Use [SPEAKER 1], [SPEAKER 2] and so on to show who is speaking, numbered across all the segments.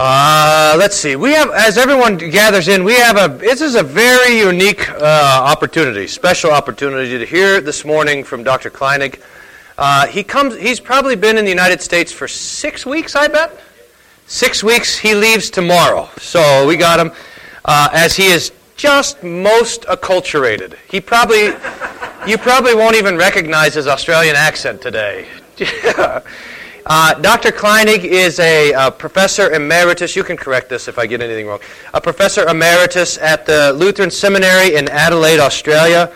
[SPEAKER 1] Uh, let's see. We have, as everyone gathers in, we have a. This is a very unique uh, opportunity, special opportunity to hear this morning from Dr. Kleinig. Uh, he comes. He's probably been in the United States for six weeks, I bet. Six weeks. He leaves tomorrow, so we got him. Uh, as he is just most acculturated. He probably, you probably won't even recognize his Australian accent today. Uh, Dr. Kleinig is a uh, professor emeritus. You can correct this if I get anything wrong. A professor emeritus at the Lutheran Seminary in Adelaide, Australia.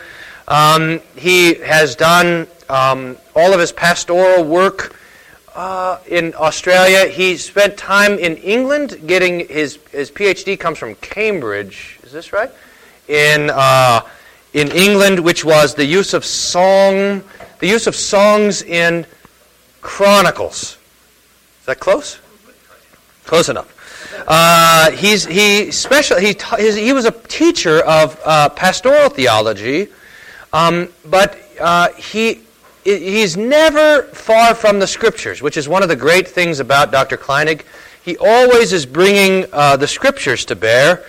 [SPEAKER 1] Um, he has done um, all of his pastoral work uh, in Australia. He spent time in England getting his, his PhD comes from Cambridge. Is this right? In, uh, in England, which was the use of song, the use of songs in Chronicles. Is that close? Close enough. Uh, he's he special. He his, he was a teacher of uh, pastoral theology, um, but uh, he he's never far from the scriptures, which is one of the great things about Dr. Kleinig. He always is bringing uh, the scriptures to bear.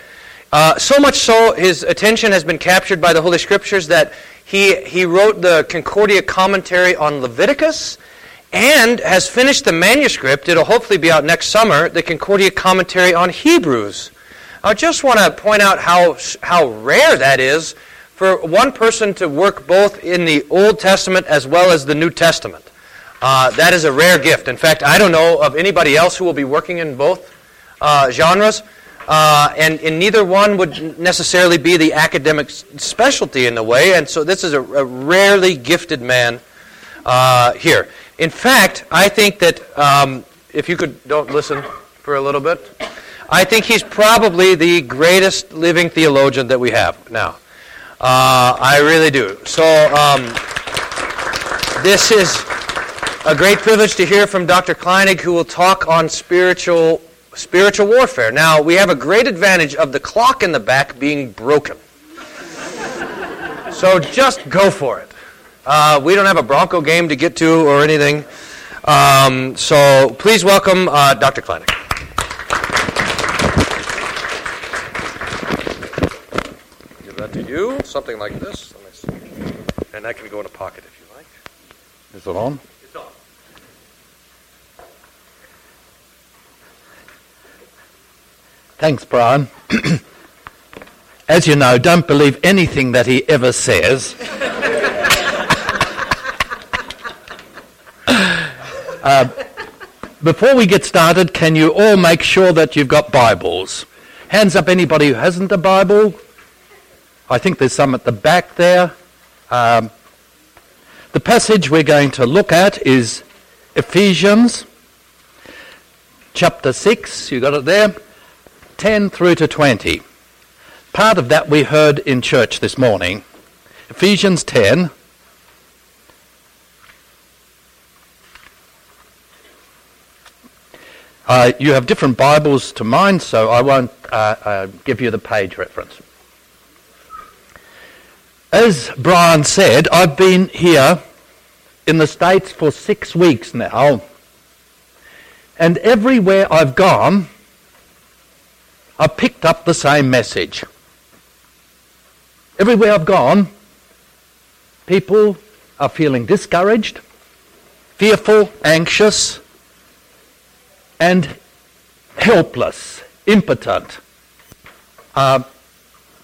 [SPEAKER 1] Uh, so much so, his attention has been captured by the Holy Scriptures that he, he wrote the Concordia commentary on Leviticus and has finished the manuscript. It'll hopefully be out next summer, the Concordia commentary on Hebrews. I just want to point out how, how rare that is for one person to work both in the Old Testament as well as the New Testament. Uh, that is a rare gift. In fact, I don't know of anybody else who will be working in both uh, genres. Uh, and, and, neither one would necessarily be the academic specialty in a way, and so this is a, a rarely gifted man uh, here. In fact, I think that um, if you could don't listen for a little bit, I think he's probably the greatest living theologian that we have now. Uh, I really do. So um, this is a great privilege to hear from Dr. Kleinig, who will talk on spiritual spiritual warfare. Now, we have a great advantage of the clock in the back being broken. so just go for it. Uh, we don't have a Bronco game to get to or anything. Um, so please welcome uh, Dr. Kleinig. Give that to you, something like this. And that can go in a pocket if you like.
[SPEAKER 2] Is it on? It's on? Thanks, Bryan. As you know, don't believe anything that he ever says. uh, before we get started, can you all make sure that you've got Bibles? Hands up anybody who hasn't a Bible. I think there's some at the back there. Um, the passage we're going to look at is Ephesians chapter 6. You got it there? 10 through to 20. Part of that we heard in church this morning. Ephesians 10. Uh, you have different Bibles to mine, so I won't uh, uh, give you the page reference. As Bryan said, I've been here in the States for six weeks now, and everywhere I've gone, I picked up the same message. Everywhere I've gone, people are feeling discouraged, fearful, anxious, and helpless, impotent, uh,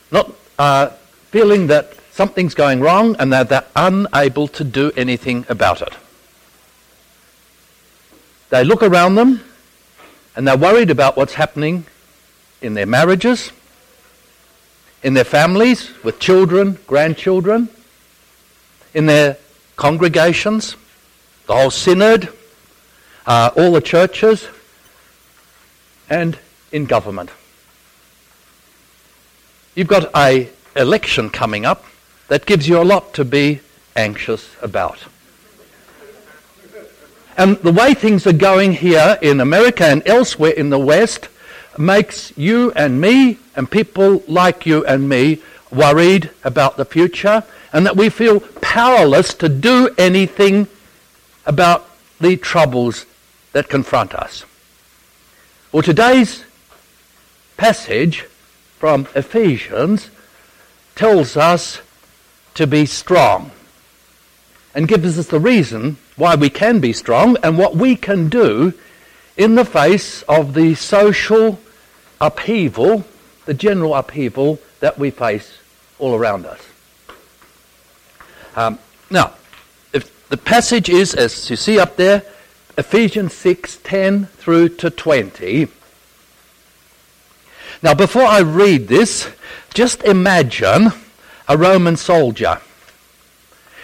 [SPEAKER 2] not uh, feeling that something's going wrong and that they're unable to do anything about it. They look around them and they're worried about what's happening in their marriages, in their families with children, grandchildren, in their congregations, the whole synod, uh, all the churches, and in government. You've got a election coming up that gives you a lot to be anxious about. And the way things are going here in America and elsewhere in the West, makes you and me and people like you and me worried about the future and that we feel powerless to do anything about the troubles that confront us. Well, today's passage from Ephesians tells us to be strong and gives us the reason why we can be strong and what we can do in the face of the social upheaval, the general upheaval that we face all around us. Um, now, if the passage is, as you see up there, Ephesians 6 10 through to 20. Now, before I read this, just imagine a Roman soldier.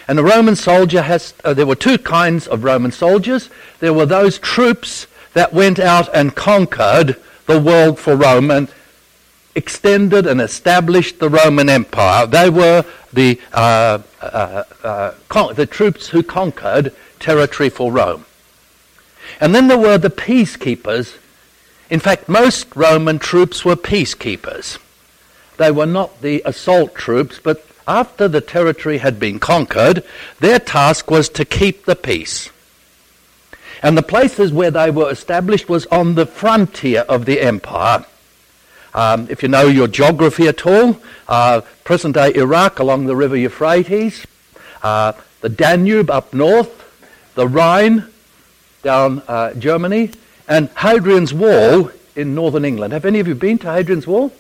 [SPEAKER 2] And the Roman soldier has, uh, there were two kinds of Roman soldiers. There were those troops that went out and conquered the world for Rome and extended and established the Roman Empire. They were the, uh, uh, uh, con- the troops who conquered territory for Rome. And then there were the peacekeepers. In fact, most Roman troops were peacekeepers. They were not the assault troops, but after the territory had been conquered, their task was to keep the peace. And the places where they were established was on the frontier of the empire. Um, if you know your geography at all, uh, present day Iraq along the river Euphrates, uh, the Danube up north, the Rhine down uh, Germany, and Hadrian's Wall in northern England. Have any of you been to Hadrian's Wall?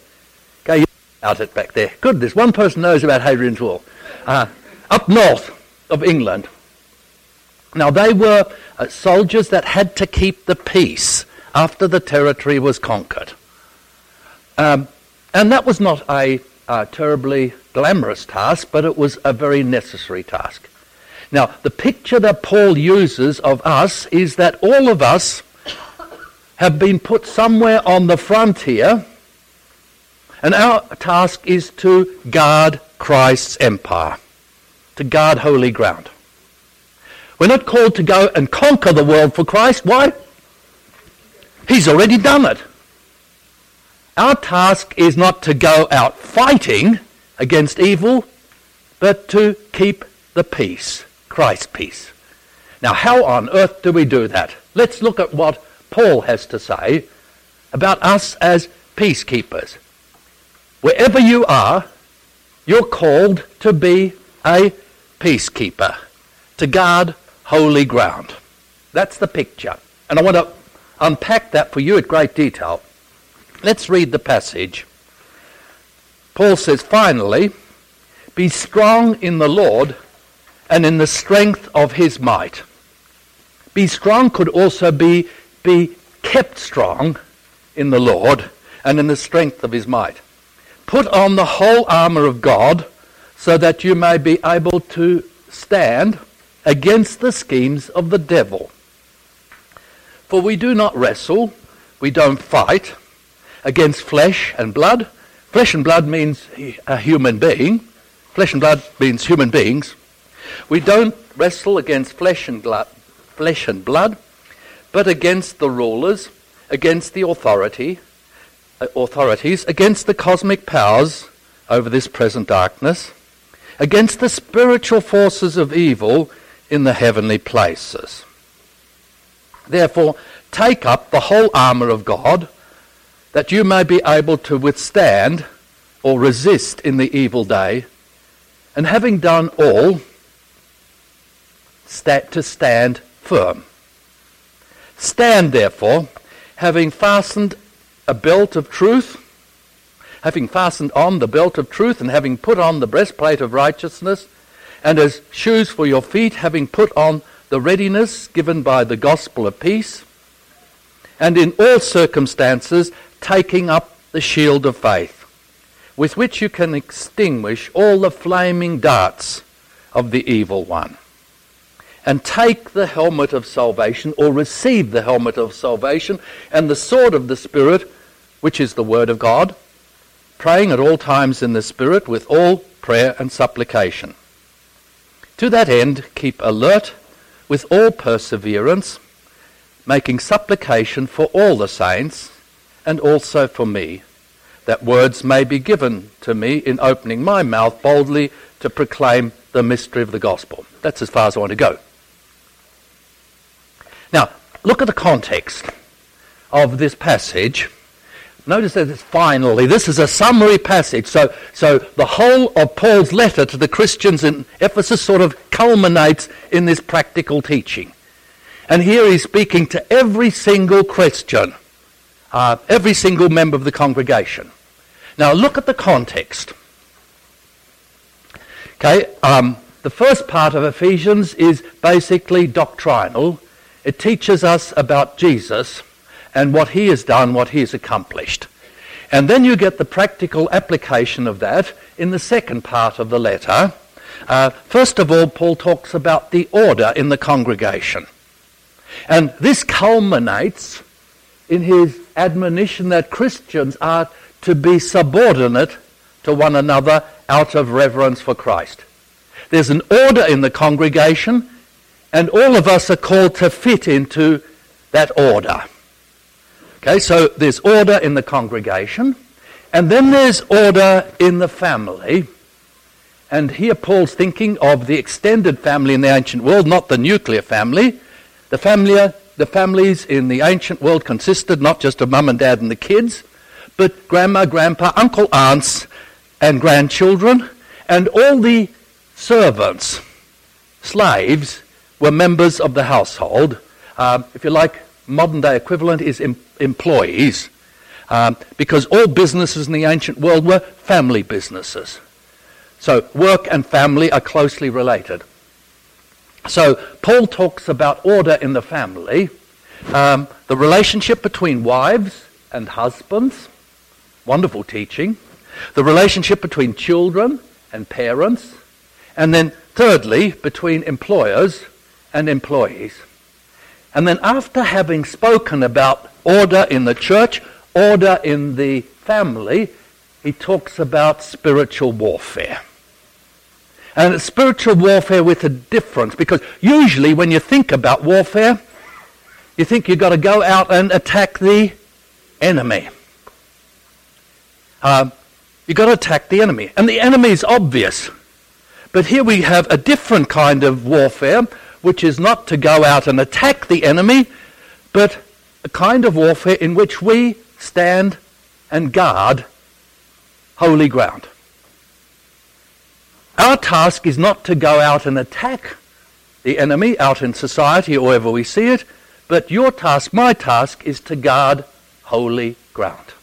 [SPEAKER 2] Okay, you out it back there. Good, there's one person knows about Hadrian's Wall. Uh, up north of England. Now, they were uh, soldiers that had to keep the peace after the territory was conquered. Um, and that was not a uh, terribly glamorous task, but it was a very necessary task. Now, the picture that Paul uses of us is that all of us have been put somewhere on the frontier, and our task is to guard Christ's empire, to guard holy ground. We're not called to go and conquer the world for Christ. Why? He's already done it. Our task is not to go out fighting against evil, but to keep the peace, Christ's peace. Now, how on earth do we do that? Let's look at what Paul has to say about us as peacekeepers. Wherever you are, you're called to be a peacekeeper, to guard holy ground. That's the picture. And I want to unpack that for you at great detail. Let's read the passage. Paul says, finally, be strong in the Lord and in the strength of his might. Be strong could also be be kept strong in the Lord and in the strength of his might. Put on the whole armour of God so that you may be able to stand against the schemes of the devil. For we do not wrestle, we don't fight against flesh and blood. Flesh and blood means a human being. Flesh and blood means human beings. We don't wrestle against flesh and flesh and blood, but against the rulers, against the authority, uh, authorities, against the cosmic powers over this present darkness, against the spiritual forces of evil in the heavenly places. Therefore, take up the whole armour of God that you may be able to withstand or resist in the evil day, and having done all, to stand firm. Stand therefore, having fastened a belt of truth, having fastened on the belt of truth, and having put on the breastplate of righteousness, and as shoes for your feet, having put on the readiness given by the gospel of peace, and in all circumstances taking up the shield of faith, with which you can extinguish all the flaming darts of the evil one. And take the helmet of salvation, or receive the helmet of salvation, and the sword of the Spirit, which is the Word of God, praying at all times in the Spirit with all prayer and supplication. To that end, keep alert with all perseverance, making supplication for all the saints and also for me, that words may be given to me in opening my mouth boldly to proclaim the mystery of the gospel. That's as far as I want to go. Now, look at the context of this passage, notice that it's finally, this is a summary passage. So, so the whole of Paul's letter to the Christians in Ephesus sort of culminates in this practical teaching. And here he's speaking to every single Christian, uh, every single member of the congregation. Now look at the context. Okay, um, the first part of Ephesians is basically doctrinal. It teaches us about Jesus and what he has done, what he has accomplished. And then you get the practical application of that in the second part of the letter. Uh, first of all, Paul talks about the order in the congregation. And this culminates in his admonition that Christians are to be subordinate to one another out of reverence for Christ. There's an order in the congregation, and all of us are called to fit into that order. Okay, so there's order in the congregation, and then there's order in the family. And here Paul's thinking of the extended family in the ancient world, not the nuclear family. The, family, the families in the ancient world consisted not just of mum and dad and the kids, but grandma, grandpa, uncle, aunts, and grandchildren, and all the servants, slaves, were members of the household. Uh, if you like, modern day equivalent is em- employees, um, because all businesses in the ancient world were family businesses. So work and family are closely related. So Paul talks about order in the family, um, the relationship between wives and husbands, wonderful teaching, the relationship between children and parents, and then thirdly, between employers and employees. And then after having spoken about order in the church, order in the family, he talks about spiritual warfare. And spiritual warfare with a difference because usually when you think about warfare, you think you've got to go out and attack the enemy. Uh, you've got to attack the enemy. And the enemy is obvious. But here we have a different kind of warfare, which is not to go out and attack the enemy, but a kind of warfare in which we stand and guard holy ground. Our task is not to go out and attack the enemy out in society or wherever we see it, but your task, my task, is to guard holy ground.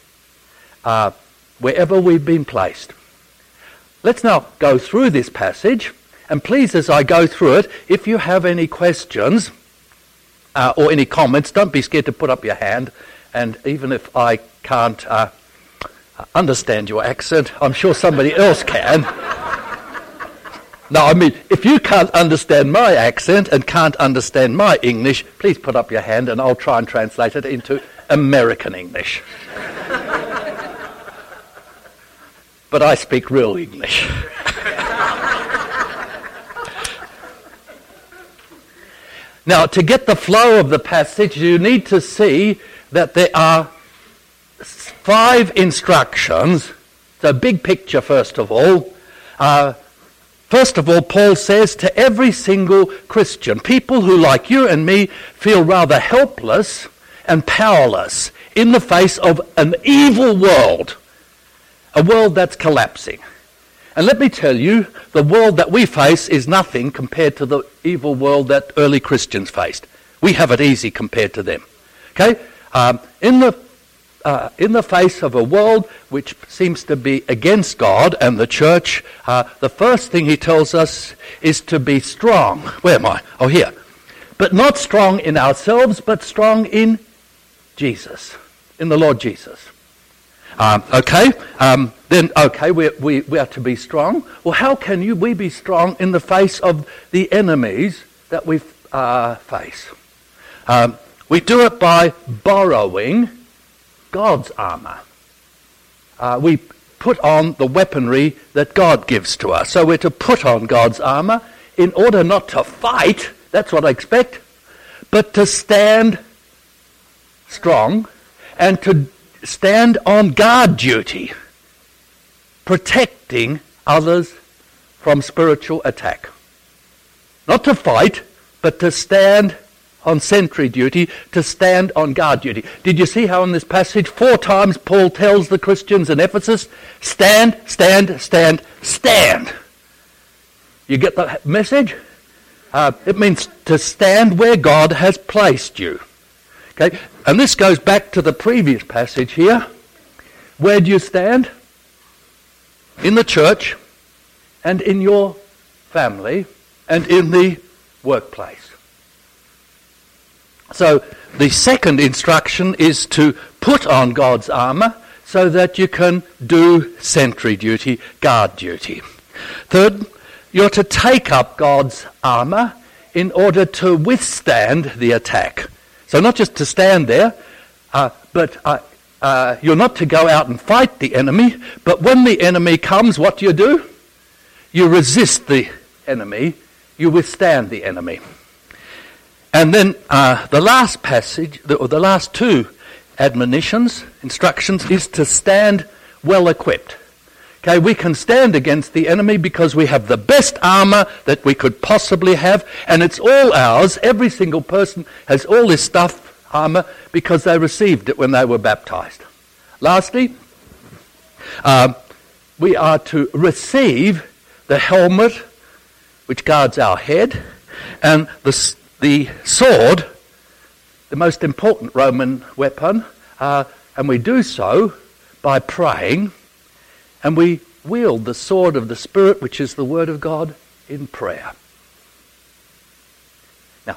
[SPEAKER 2] Uh, wherever we've been placed. Let's now go through this passage, and please, as I go through it, if you have any questions uh, or any comments, don't be scared to put up your hand. And even if I can't uh, understand your accent, I'm sure somebody else can. no, I mean, if you can't understand my accent and can't understand my English, please put up your hand and I'll try and translate it into American English but I speak real English. now, to get the flow of the passage, you need to see that there are five instructions. The big picture, first of all. Uh, First of all, Paul says to every single Christian, people who, like you and me, feel rather helpless and powerless in the face of an evil world a world that's collapsing. And let me tell you, the world that we face is nothing compared to the evil world that early Christians faced. We have it easy compared to them. Okay? Um, in, the, uh, in the face of a world which seems to be against God and the church, uh, the first thing he tells us is to be strong. Where am I? Oh, here. But not strong in ourselves, but strong in Jesus, in the Lord Jesus. Um, okay, um, then okay, we, we, we are to be strong. Well, how can you, we be strong in the face of the enemies that we uh, face? Um, we do it by borrowing God's armor. Uh, we put on the weaponry that God gives to us. So we're to put on God's armor in order not to fight, that's what I expect, but to stand strong and to stand on guard duty, protecting others from spiritual attack. Not to fight, but to stand on sentry duty to stand on guard duty. Did you see how in this passage four times Paul tells the Christians in Ephesus, stand, stand, stand, stand. You get the message? Uh, it means to stand where God has placed you. Okay, and this goes back to the previous passage here. Where do you stand? In the church, and in your family, and in the workplace. So the second instruction is to put on God's armour so that you can do sentry duty, guard duty. Third, you're to take up God's armour in order to withstand the attack. So not just to stand there, uh, but uh, uh, you're not to go out and fight the enemy, but when the enemy comes, what do you do? You resist the enemy, you withstand the enemy. And then uh, the last passage, the, or the last two admonitions, instructions, is to stand well equipped. Okay, we can stand against the enemy because we have the best armor that we could possibly have, and it's all ours. Every single person has all this stuff, armor, because they received it when they were baptized. Lastly, uh, we are to receive the helmet which guards our head, and the the sword, the most important Roman weapon, uh, and we do so by praying, and we wield the sword of the Spirit, which is the Word of God, in prayer. Now,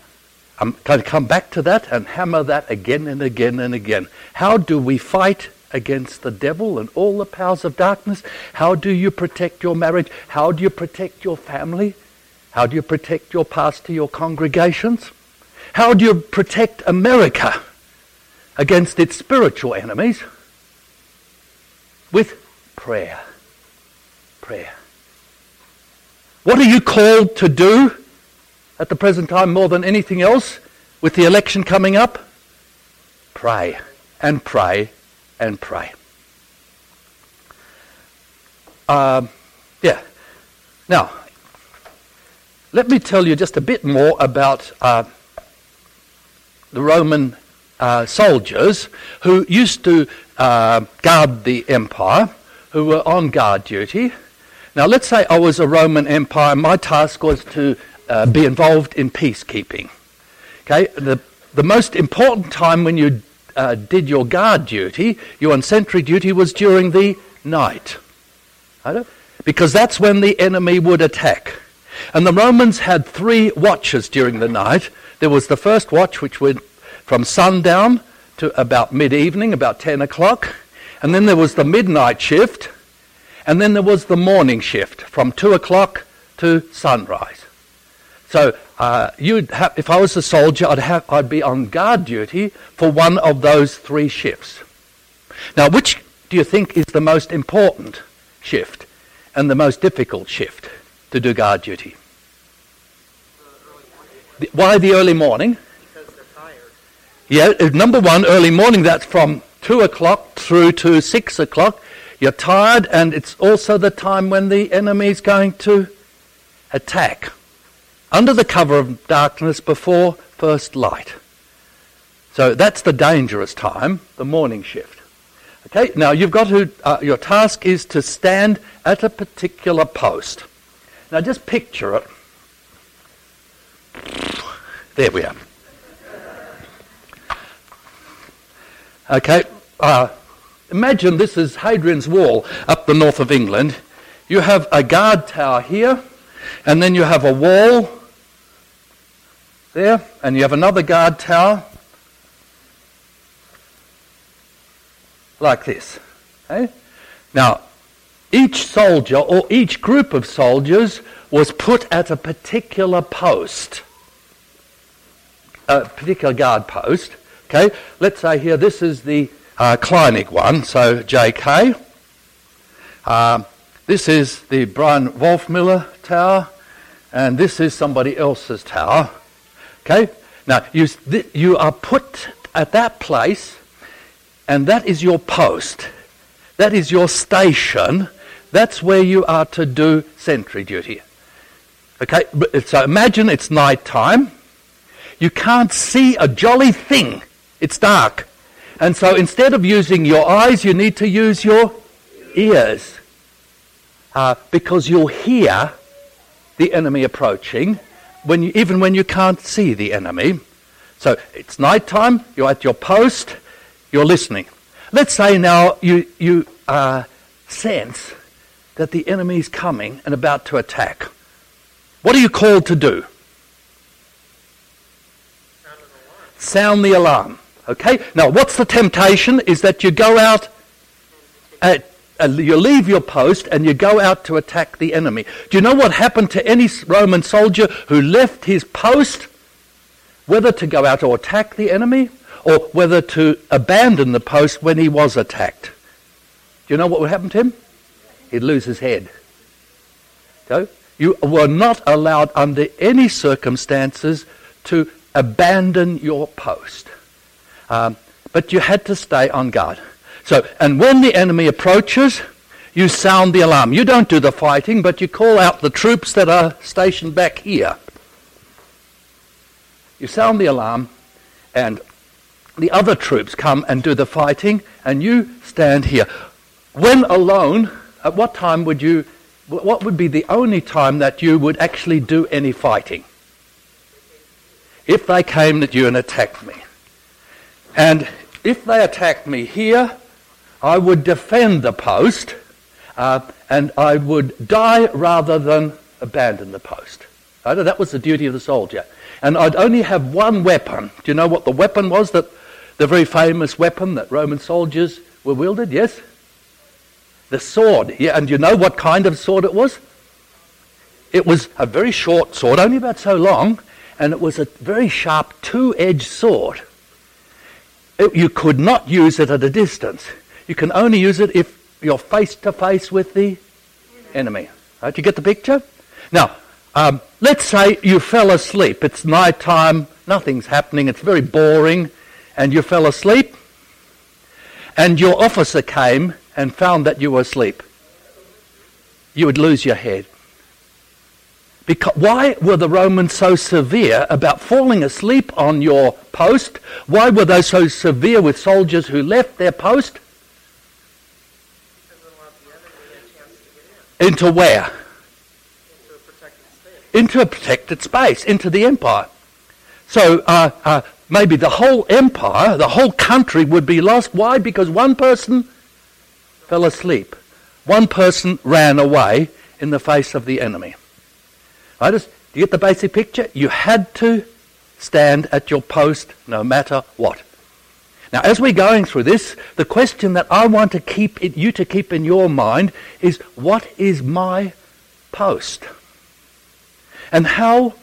[SPEAKER 2] I'm going to come back to that and hammer that again and again and again. How do we fight against the devil and all the powers of darkness? How do you protect your marriage? How do you protect your family? How do you protect your pastor, your congregations? How do you protect America against its spiritual enemies? With prayer. Prayer. What are you called to do at the present time more than anything else with the election coming up? Pray and pray and pray. Um, yeah. Now, let me tell you just a bit more about uh, the Roman uh, soldiers who used to uh, guard the empire, who were on guard duty. Now, let's say I was a Roman Empire, my task was to uh, be involved in peacekeeping. Okay, the, the most important time when you uh, did your guard duty, you on sentry duty, was during the night. Because that's when the enemy would attack. And the Romans had three watches during the night. There was the first watch, which went from sundown to about mid evening, about 10 o'clock. And then there was the midnight shift. And then there was the morning shift from 2 o'clock to sunrise. So uh, you'd have, if I was a soldier, I'd, have, I'd be on guard duty for one of those three shifts. Now, which do you think is the most important shift and the most difficult shift? to do guard duty. The, why the early morning?
[SPEAKER 3] Because they're tired.
[SPEAKER 2] Yeah, uh, number one, early morning, that's from 2 o'clock through to 6 o'clock. You're tired, and it's also the time when the enemy is going to attack under the cover of darkness before first light. So that's the dangerous time, the morning shift. Okay, now you've got to, uh, your task is to stand at a particular post. Now just picture it. There we are. Okay, uh, imagine this is Hadrian's Wall up the north of England. You have a guard tower here, and then you have a wall there, and you have another guard tower like this. Okay? Now, each soldier or each group of soldiers was put at a particular post, a particular guard post. Okay, let's say here this is the uh, Kleinig one, so JK. Uh, this is the Bryan Wolfmueller Tower, and this is somebody else's tower. Okay, now you, th- you are put at that place, and that is your post. That is your station that's where you are to do sentry duty. Okay, so imagine it's night time. You can't see a jolly thing. It's dark. And so instead of using your eyes, you need to use your ears. Uh, because you'll hear the enemy approaching, when you, even when you can't see the enemy. So it's night time, you're at your post, you're listening. Let's say now you, you uh, sense that the enemy is coming and about to attack. What are you called to do? Sound the alarm. Okay? Now, what's the temptation? Is that you go out, at, uh, you leave your post and you go out to attack the enemy. Do you know what happened to any Roman soldier who left his post? Whether to go out or attack the enemy or whether to abandon the post when he was attacked. Do you know what would happen to him? He'd lose his head. So, you were not allowed under any circumstances to abandon your post. Um, but you had to stay on guard. So, and when the enemy approaches, you sound the alarm. You don't do the fighting, but you call out the troops that are stationed back here. You sound the alarm, and the other troops come and do the fighting, and you stand here. When alone, at what time would you, what would be the only time that you would actually do any fighting? If they came at you and attacked me. And if they attacked me here, I would defend the post uh, and I would die rather than abandon the post. Right? That was the duty of the soldier. And I'd only have one weapon. Do you know what the weapon was? That the very famous weapon that Roman soldiers were wielded? Yes? The sword. Yeah, and you know what kind of sword it was? It was a very short sword, only about so long, and it was a very sharp two-edged sword. It, you could not use it at a distance. You can only use it if you're face to face with the enemy. Right? You get the picture? Now, um, let's say you fell asleep. It's night time, nothing's happening, it's very boring, and you fell asleep, and your officer came and found that you were asleep. You would lose your head. Because, why were the Romans so severe about falling asleep on your post? Why were they so severe with soldiers who left their post? Into where? Into a protected space, into the empire. So uh, uh, maybe the whole empire, the whole country would be lost. Why? Because one person fell asleep. One person ran away in the face of the enemy. I just, do you get the basic picture? You had to stand at your post no matter what. Now, as we're going through this, the question that I want to keep it, you to keep in your mind is, what is my post? And how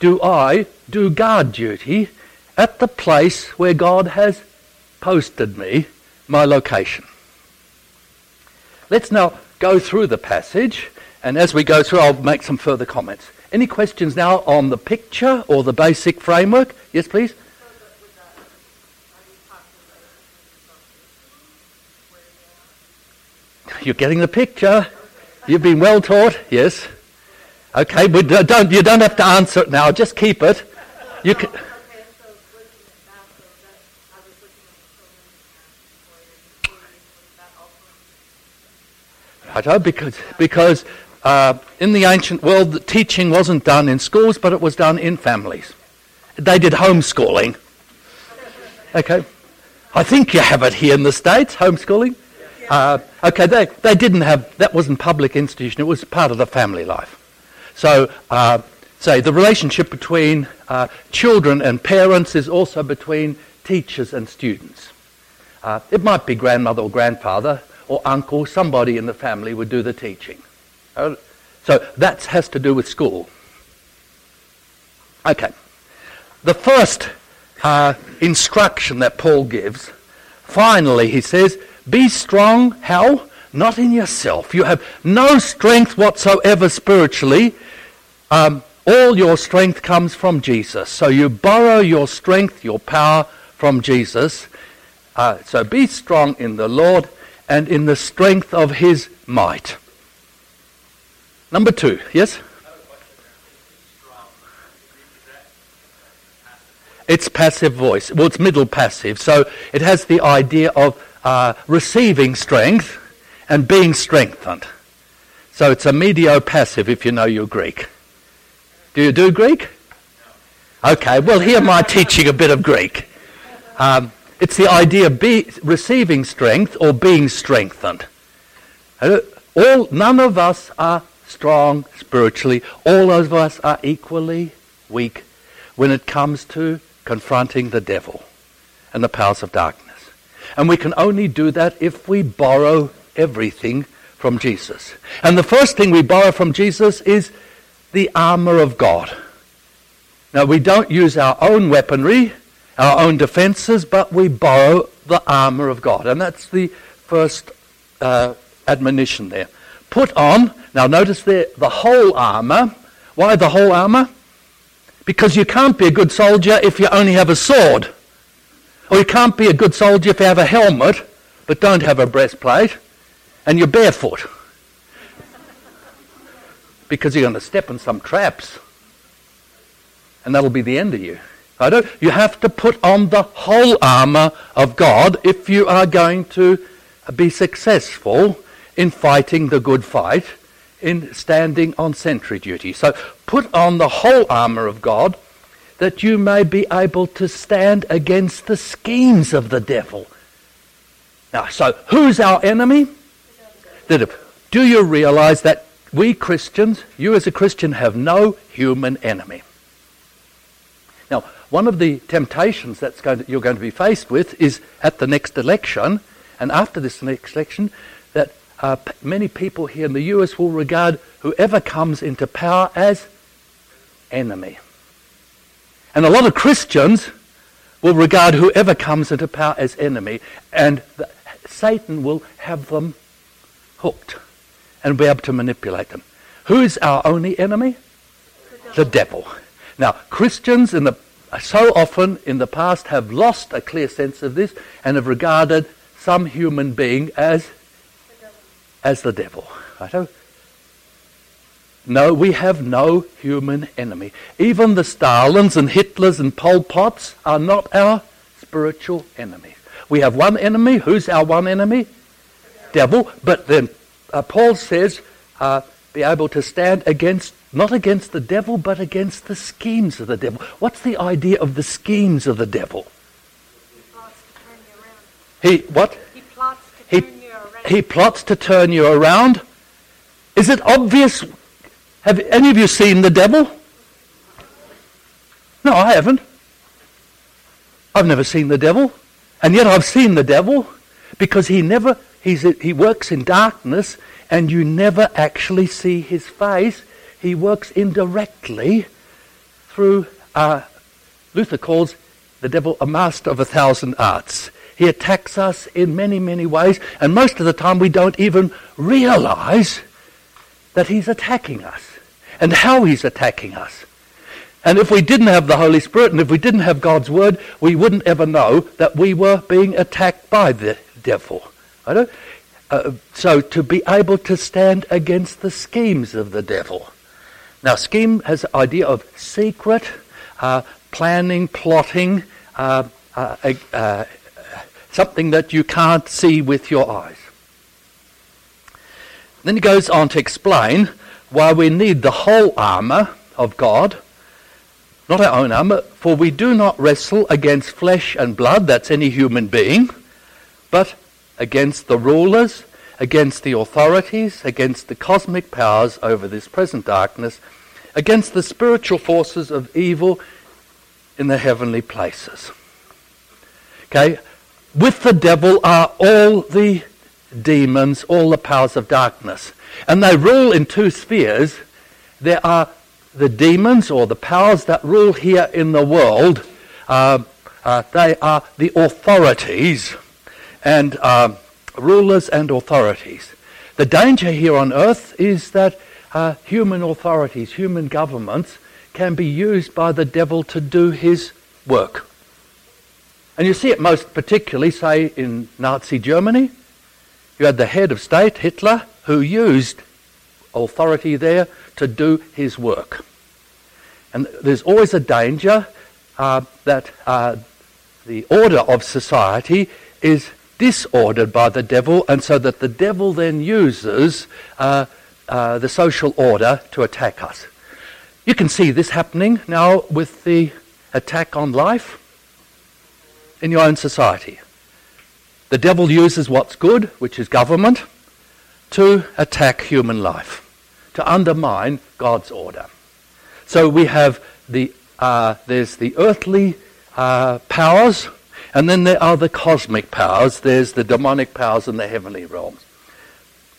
[SPEAKER 2] do I do guard duty at the place where God has posted me, my location? Let's now go through the passage and as we go through, I'll make some further comments. Any questions now on the picture or the basic framework? Yes, please. You're getting the picture. You've been well taught. Yes. Okay, but uh, don't you don't have to answer it now. Just keep it. You can. Know because because uh, in the ancient world, the teaching wasn't done in schools, but it was done in families. They did homeschooling. Okay. I think you have it here in the States, homeschooling. Uh, okay, they, they didn't have, that wasn't public institution, it was part of the family life. So, uh, say, the relationship between uh, children and parents is also between teachers and students. Uh, it might be grandmother or grandfather or uncle, somebody in the family would do the teaching. Uh, so that has to do with school. Okay. The first uh, instruction that Paul gives, finally, he says, Be strong. How? Not in yourself. You have no strength whatsoever spiritually. Um, all your strength comes from Jesus. So you borrow your strength, your power from Jesus. Uh, so be strong in the Lord and in the strength of his might. Number two, yes? It's passive voice. Well, it's middle passive. So it has the idea of uh, receiving strength and being strengthened. So it's a medio passive if you know your Greek. Do you do Greek? Okay, well, here my teaching a bit of Greek. Um, it's the idea of be, receiving strength or being strengthened. All, none of us are strong spiritually. All of us are equally weak when it comes to confronting the devil and the powers of darkness. And we can only do that if we borrow everything from Jesus. And the first thing we borrow from Jesus is the armor of God. Now, we don't use our own weaponry, our own defenses, but we borrow the armor of God. And that's the first uh, admonition there. Put on, now notice there, the whole armor. Why the whole armor? Because you can't be a good soldier if you only have a sword. Or you can't be a good soldier if you have a helmet, but don't have a breastplate, and you're barefoot. because you're going to step in some traps. And that'll be the end of you. You have to put on the whole armor of God if you are going to be successful in fighting the good fight, in standing on sentry duty. So put on the whole armor of God that you may be able to stand against the schemes of the devil. Now, so who's our enemy? Do you realize that we Christians, you as a Christian, have no human enemy? Now, one of the temptations that's going you're going to be faced with is at the next election, and after this next election, uh, many people here in the US will regard whoever comes into power as enemy. And a lot of Christians will regard whoever comes into power as enemy, and the, Satan will have them hooked and be able to manipulate them. Who is our only enemy? The devil. Now, Christians in the, so often in the past have lost a clear sense of this and have regarded some human being as as the devil. Right? No, we have no human enemy. Even the Stalins and Hitlers and Pol Pots are not our spiritual enemies. We have one enemy. Who's our one enemy? Devil. But then uh, Paul says, uh, be able to stand against, not against the devil, but against the schemes of the devil. What's the idea of the schemes of the devil? He, what?
[SPEAKER 3] He plots to
[SPEAKER 2] he,
[SPEAKER 3] turn.
[SPEAKER 2] He plots to turn you around. Is it obvious? Have any of you seen the devil? No, I haven't. I've never seen the devil. And yet I've seen the devil because he never, he's, he works in darkness and you never actually see his face. He works indirectly through, uh, Luther calls the devil a master of a thousand arts. He attacks us in many, many ways, and most of the time we don't even realize that he's attacking us and how he's attacking us. And if we didn't have the Holy Spirit and if we didn't have God's Word, we wouldn't ever know that we were being attacked by the devil. Uh, so to be able to stand against the schemes of the devil. Now, scheme has the idea of secret, uh, planning, plotting, uh, uh, uh something that you can't see with your eyes. Then he goes on to explain why we need the whole armour of God, not our own armour, for we do not wrestle against flesh and blood, that's any human being, but against the rulers, against the authorities, against the cosmic powers over this present darkness, against the spiritual forces of evil in the heavenly places. Okay, with the devil are all the demons, all the powers of darkness. And they rule in two spheres. There are the demons or the powers that rule here in the world. Uh, uh, they are the authorities and uh, rulers and authorities. The danger here on earth is that uh, human authorities, human governments, can be used by the devil to do his work. And you see it most particularly, say, in Nazi Germany. You had the head of state, Hitler, who used authority there to do his work. And there's always a danger uh, that uh, the order of society is disordered by the devil, and so that the devil then uses uh, uh, the social order to attack us. You can see this happening now with the attack on life in your own society. The devil uses what's good, which is government, to attack human life, to undermine God's order. So we have the uh, there's the earthly uh, powers, and then there are the cosmic powers. There's the demonic powers in the heavenly realms.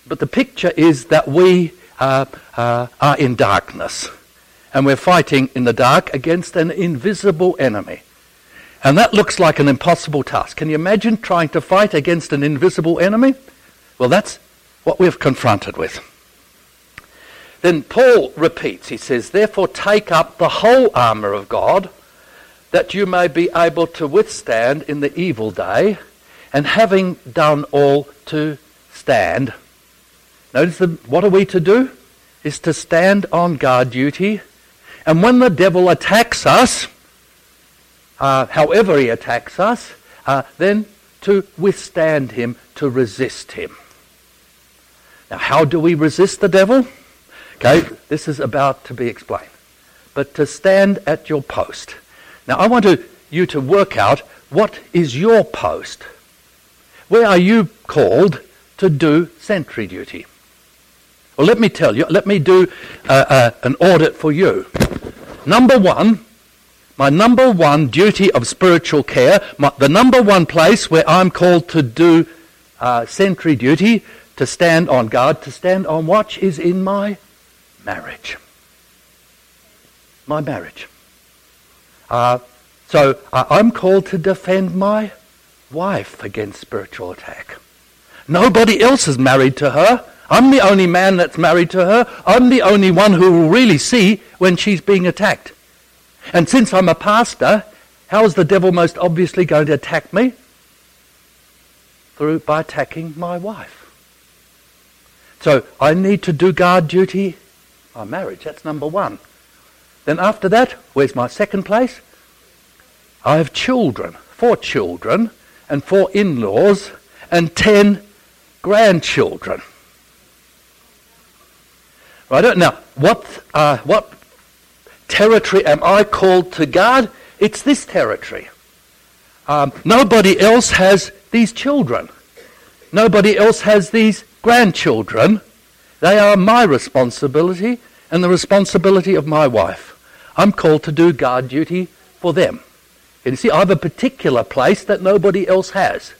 [SPEAKER 2] But the picture is that we uh, uh are in darkness, and we're fighting in the dark against an invisible enemy. And that looks like an impossible task. Can you imagine trying to fight against an invisible enemy? Well, that's what we're confronted with. Then Paul repeats, he says, Therefore take up the whole armour of God, that you may be able to withstand in the evil day, and having done all to stand. Notice the, what are we to do? Is to stand on guard duty. And when the devil attacks us, uh, however he attacks us, uh, then to withstand him, to resist him. Now, how do we resist the devil? Okay, this is about to be explained. But to stand at your post. Now, I want to, you to work out what is your post. Where are you called to do sentry duty? Well, let me tell you, let me do uh, uh, an audit for you. Number one, my number one duty of spiritual care, my, the number one place where I'm called to do uh, sentry duty to stand on guard, to stand on watch, is in my marriage. My marriage. Uh, so uh, I'm called to defend my wife against spiritual attack. Nobody else is married to her. I'm the only man that's married to her. I'm the only one who will really see when she's being attacked. And since I'm a pastor, how is the devil most obviously going to attack me? Through by attacking my wife. So I need to do guard duty. My marriage, that's number one. Then after that, where's my second place? I have children, four children, and four in-laws, and ten grandchildren. Right? Now, what, uh, what territory am I called to guard? It's this territory. Um, nobody else has these children. Nobody else has these grandchildren, they are my responsibility and the responsibility of my wife. I'm called to do guard duty for them. And you see, I have a particular place that nobody else has.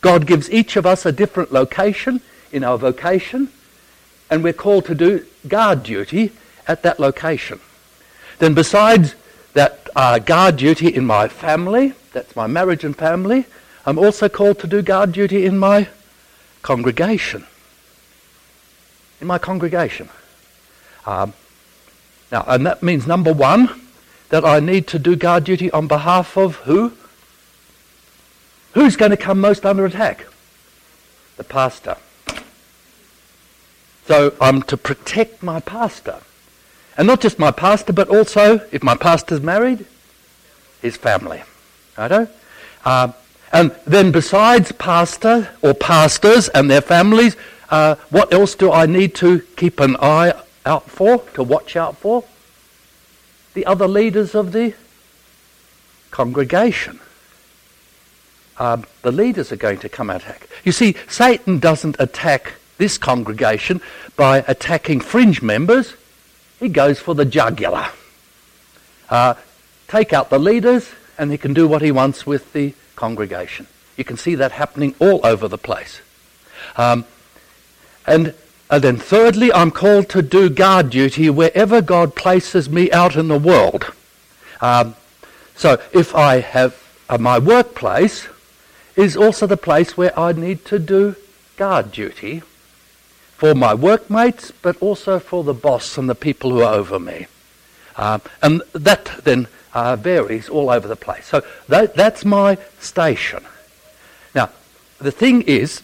[SPEAKER 2] God gives each of us a different location in our vocation, and we're called to do guard duty at that location. Then, besides that uh, guard duty in my family, that's my marriage and family, I'm also called to do guard duty in my congregation in my congregation. Um, now, and that means number one, that I need to do guard duty on behalf of who? Who's going to come most under attack? The pastor. So I'm to protect my pastor. And not just my pastor, but also, if my pastor's married, his family. Righto? Uh, and then besides pastor or pastors and their families, uh, what else do I need to keep an eye out for, to watch out for? The other leaders of the congregation. Um, the leaders are going to come and attack. You see, Satan doesn't attack this congregation by attacking fringe members. He goes for the jugular. Uh, take out the leaders, and he can do what he wants with the congregation. You can see that happening all over the place. Um, and, and then thirdly, I'm called to do guard duty wherever God places me out in the world. Um, so if I have uh, my workplace is also the place where I need to do guard duty for my workmates, but also for the boss and the people who are over me. Um, and that then uh, varies all over the place. So that, that's my station. Now, the thing is,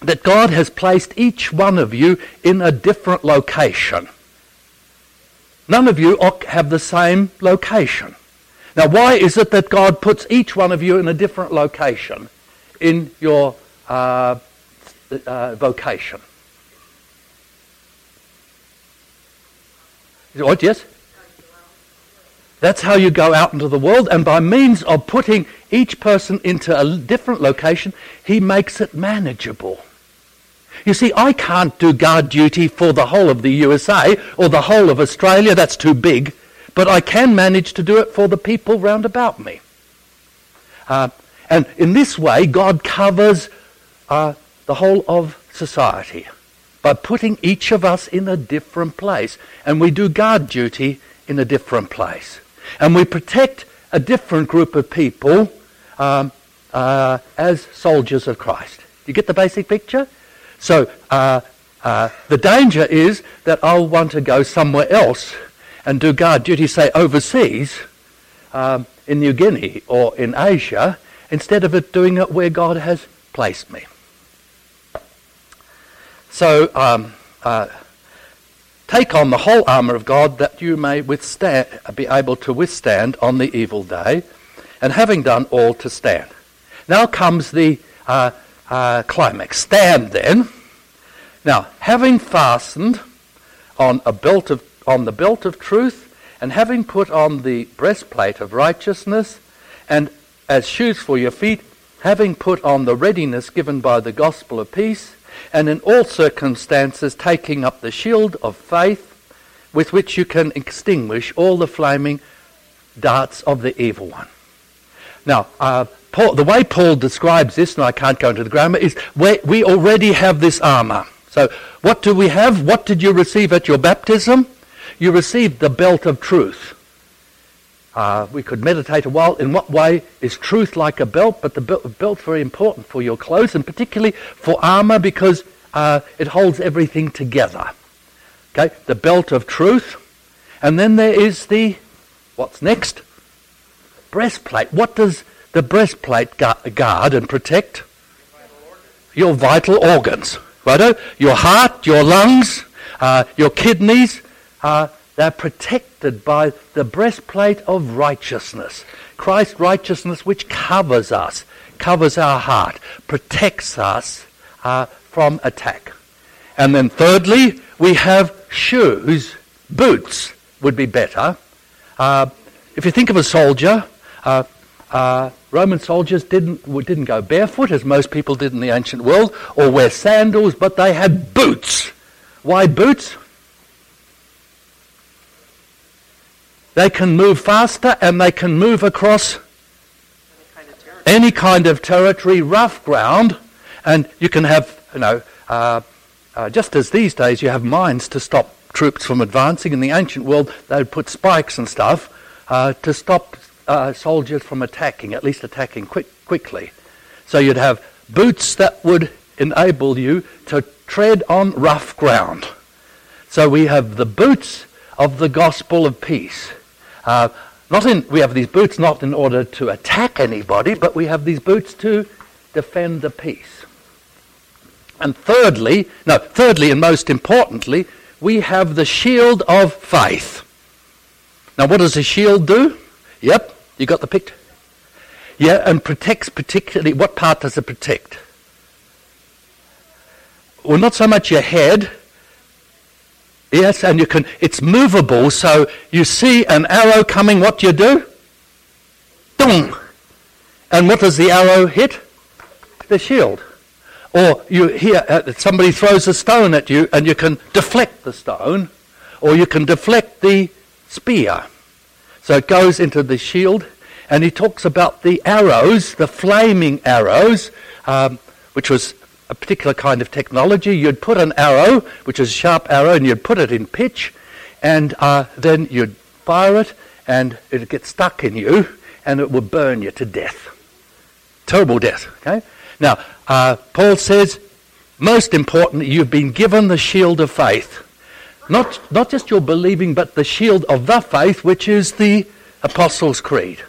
[SPEAKER 2] that God has placed each one of you in a different location. None of you have the same location. Now, why is it that God puts each one of you in a different location in your uh, uh, vocation? What, yes? That's how you go out into the world, and by means of putting each person into a different location, he makes it manageable. You see, I can't do guard duty for the whole of the USA or the whole of Australia, that's too big, but I can manage to do it for the people round about me. Uh, and in this way, God covers uh, the whole of society by putting each of us in a different place. And we do guard duty in a different place. And we protect a different group of people um, uh, as soldiers of Christ. You get the basic picture? So uh, uh, the danger is that I'll want to go somewhere else and do guard duty, say overseas, um, in New Guinea or in Asia, instead of it doing it where God has placed me. So um, uh, take on the whole armour of God that you may withstand, be able to withstand on the evil day, and having done all to stand. Now comes the uh, uh, climax. Stand then. Now, having fastened on a belt of on the belt of truth, and having put on the breastplate of righteousness, and as shoes for your feet, having put on the readiness given by the gospel of peace, and in all circumstances taking up the shield of faith, with which you can extinguish all the flaming darts of the evil one. Now, uh, Paul, the way Paul describes this, and I can't go into the grammar, is we, we already have this armor. So, what do we have? What did you receive at your baptism? You received the belt of truth. Uh, we could meditate a while. In what way is truth like a belt? But the belt, belt's very important for your clothes, and particularly for armor because uh, it holds everything together. Okay, the belt of truth, and then there is the what's next? Breastplate. What does the breastplate guard and protect your vital organs. Righto? Your heart, your lungs, uh, your kidneys, uh, they're protected by the breastplate of righteousness. Christ's righteousness, which covers us, covers our heart, protects us uh, from attack. And then thirdly, we have shoes, boots would be better. Uh, if you think of a soldier, uh, uh, Roman soldiers didn't, didn't go barefoot, as most people did in the ancient world, or wear sandals, but they had boots. Why boots? They can move faster and they can move across any kind of, any kind of territory, rough ground, and you can have, you know, uh, uh, just as these days you have mines to stop troops from advancing. In the ancient world, they would put spikes and stuff uh, to stop uh, soldiers from attacking, at least attacking quick, quickly. So you'd have boots that would enable you to tread on rough ground. So we have the boots of the gospel of peace. Not in, we have these boots not in order to attack anybody, but we have these boots to defend the peace. And thirdly, no, thirdly and most importantly, we have the shield of faith. Now, what does a shield do? Yep, you got the picture? Yeah, and protects particularly, what part does it protect? Well, not so much your head. Yes, and you can, it's movable, so you see an arrow coming, what do you do? Dong! And what does the arrow hit? The shield. Or you hear uh, somebody throws a stone at you and you can deflect the stone, or you can deflect the spear. So it goes into the shield, and he talks about the arrows, the flaming arrows, um, which was a particular kind of technology. You'd put an arrow, which is a sharp arrow, and you'd put it in pitch, and uh, then you'd fire it, and it'd get stuck in you, and it would burn you to death. Terrible death. Okay. Now, uh, Paul says, most important, you've been given the shield of faith. Not, not just your believing, but the shield of the faith, which is the Apostles' Creed.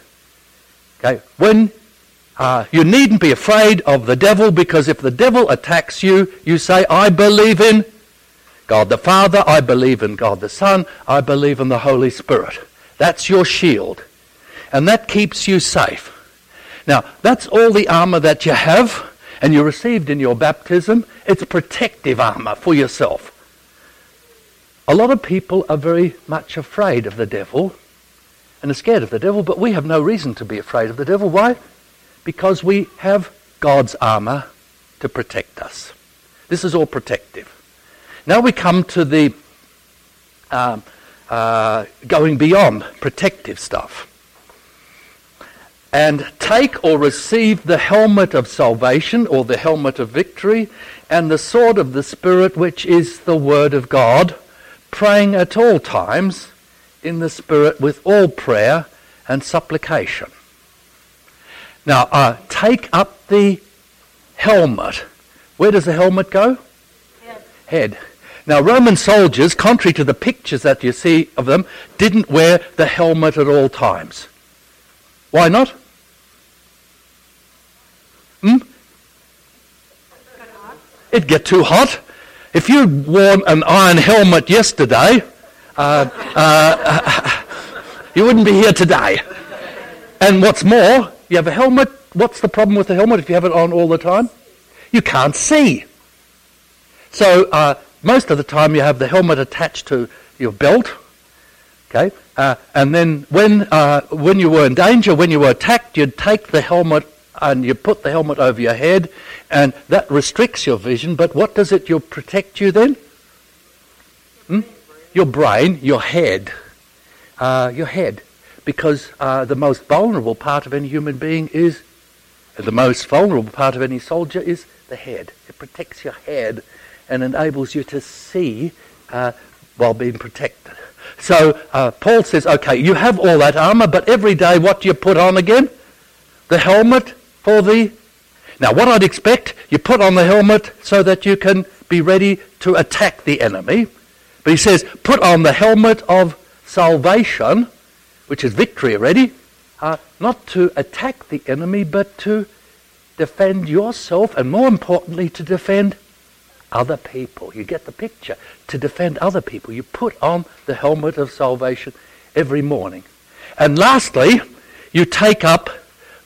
[SPEAKER 2] Okay? When uh, you needn't be afraid of the devil because if the devil attacks you, you say, I believe in God the Father, I believe in God the Son, I believe in the Holy Spirit. That's your shield. And that keeps you safe. Now, that's all the armor that you have and you received in your baptism. It's protective armor for yourself. A lot of people are very much afraid of the devil and are scared of the devil, but we have no reason to be afraid of the devil. Why? Because we have God's armor to protect us. This is all protective. Now we come to the um, uh, going beyond protective stuff. And take or receive the helmet of salvation or the helmet of victory and the sword of the Spirit, which is the Word of God, praying at all times in the Spirit with all prayer and supplication. Now, uh, take up the helmet. Where does the helmet go? Head. Head. Now, Roman soldiers, contrary to the pictures that you see of them, didn't wear the helmet at all times. Why not? Hmm? It'd get too hot. If you'd worn an iron helmet yesterday, uh, uh, you wouldn't be here today. And what's more, you have a helmet. What's the problem with the helmet if you have it on all the time? You can't see. So uh, most of the time you have the helmet attached to your belt, okay? Uh, and then when, uh, when you were in danger, when you were attacked, you'd take the helmet and you put the helmet over your head, and that restricts your vision. But what does it you protect you then? Hmm? Your brain, your head, uh, your head, because uh, the most vulnerable part of any human being is, the most vulnerable part of any soldier is the head. It protects your head and enables you to see uh, while being protected. So uh, Paul says, okay, you have all that armor, but every day what do you put on again? The helmet for the. Now, what I'd expect, you put on the helmet so that you can be ready to attack the enemy. But he says, put on the helmet of salvation, which is victory already, uh, not to attack the enemy, but to defend yourself, and more importantly, to defend other people. You get the picture. To defend other people, you put on the helmet of salvation every morning. And lastly, you take up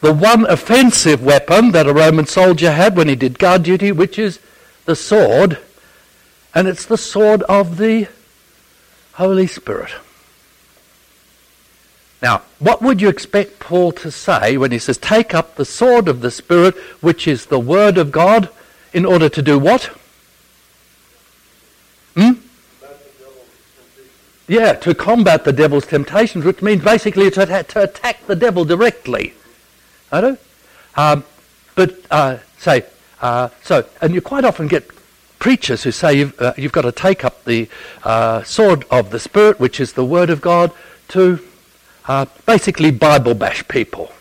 [SPEAKER 2] the one offensive weapon that a Roman soldier had when he did guard duty, which is the sword. And it's the sword of the Holy Spirit. Now, what would you expect Paul to say when he says, Take up the sword of the Spirit, which is the Word of God, in order to do what? Hmm? Yeah, to combat the devil's temptations, which means basically to, to attack the devil directly. I do. Um, but uh, say, uh, so, and you quite often get preachers who say you've, uh, you've got to take up the uh, sword of the Spirit, which is the Word of God, to uh, basically Bible bash people.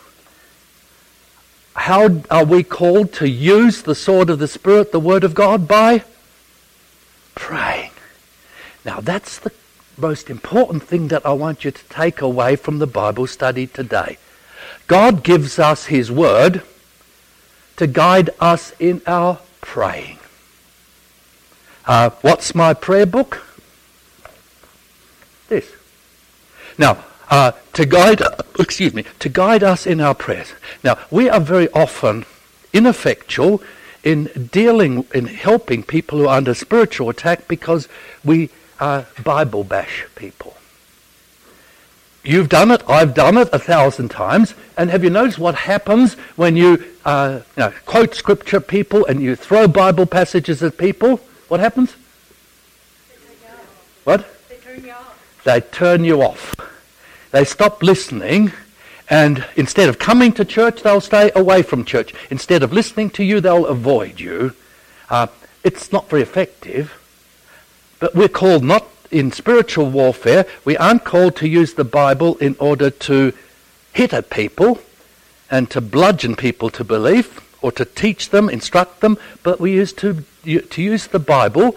[SPEAKER 2] How are we called to use the sword of the Spirit, the Word of God, by praying. Now, that's the most important thing that I want you to take away from the Bible study today. God gives us His Word to guide us in our praying. Uh, what's my prayer book? This. Now, uh, to guide, excuse me, to guide us in our prayers. Now, we are very often ineffectual in dealing, in helping people who are under spiritual attack because we uh, Bible bash people. You've done it, I've done it a thousand times, and have you noticed what happens when you, uh, you know, quote scripture people and you throw Bible passages at people? What happens? What?
[SPEAKER 3] They turn you off.
[SPEAKER 2] They turn you off. They stop listening and instead of coming to church, they'll stay away from church. Instead of listening to you, they'll avoid you. Uh, it's not very effective. But we're called not in spiritual warfare, we aren't called to use the Bible in order to hit at people and to bludgeon people to belief or to teach them, instruct them, but we use to, to use the Bible,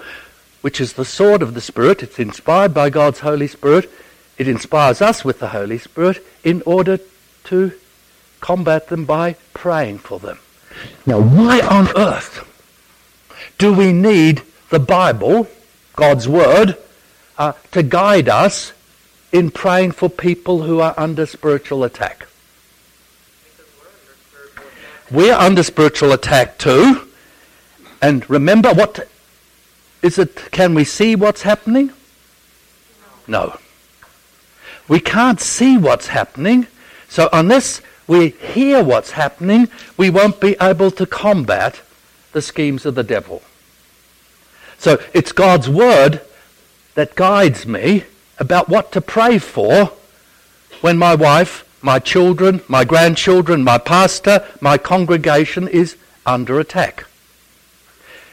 [SPEAKER 2] which is the sword of the Spirit. It's inspired by God's Holy Spirit. It inspires us with the Holy Spirit in order to combat them by praying for them. Now, why on earth do we need the Bible, God's Word, uh, to guide us in praying for people who are under spiritual attack? we're under spiritual attack too. And remember what is it can we see what's happening? No. We can't see what's happening. So unless we hear what's happening, we won't be able to combat the schemes of the devil. So it's God's word that guides me about what to pray for when my wife, my children, my grandchildren, my pastor, my congregation is under attack.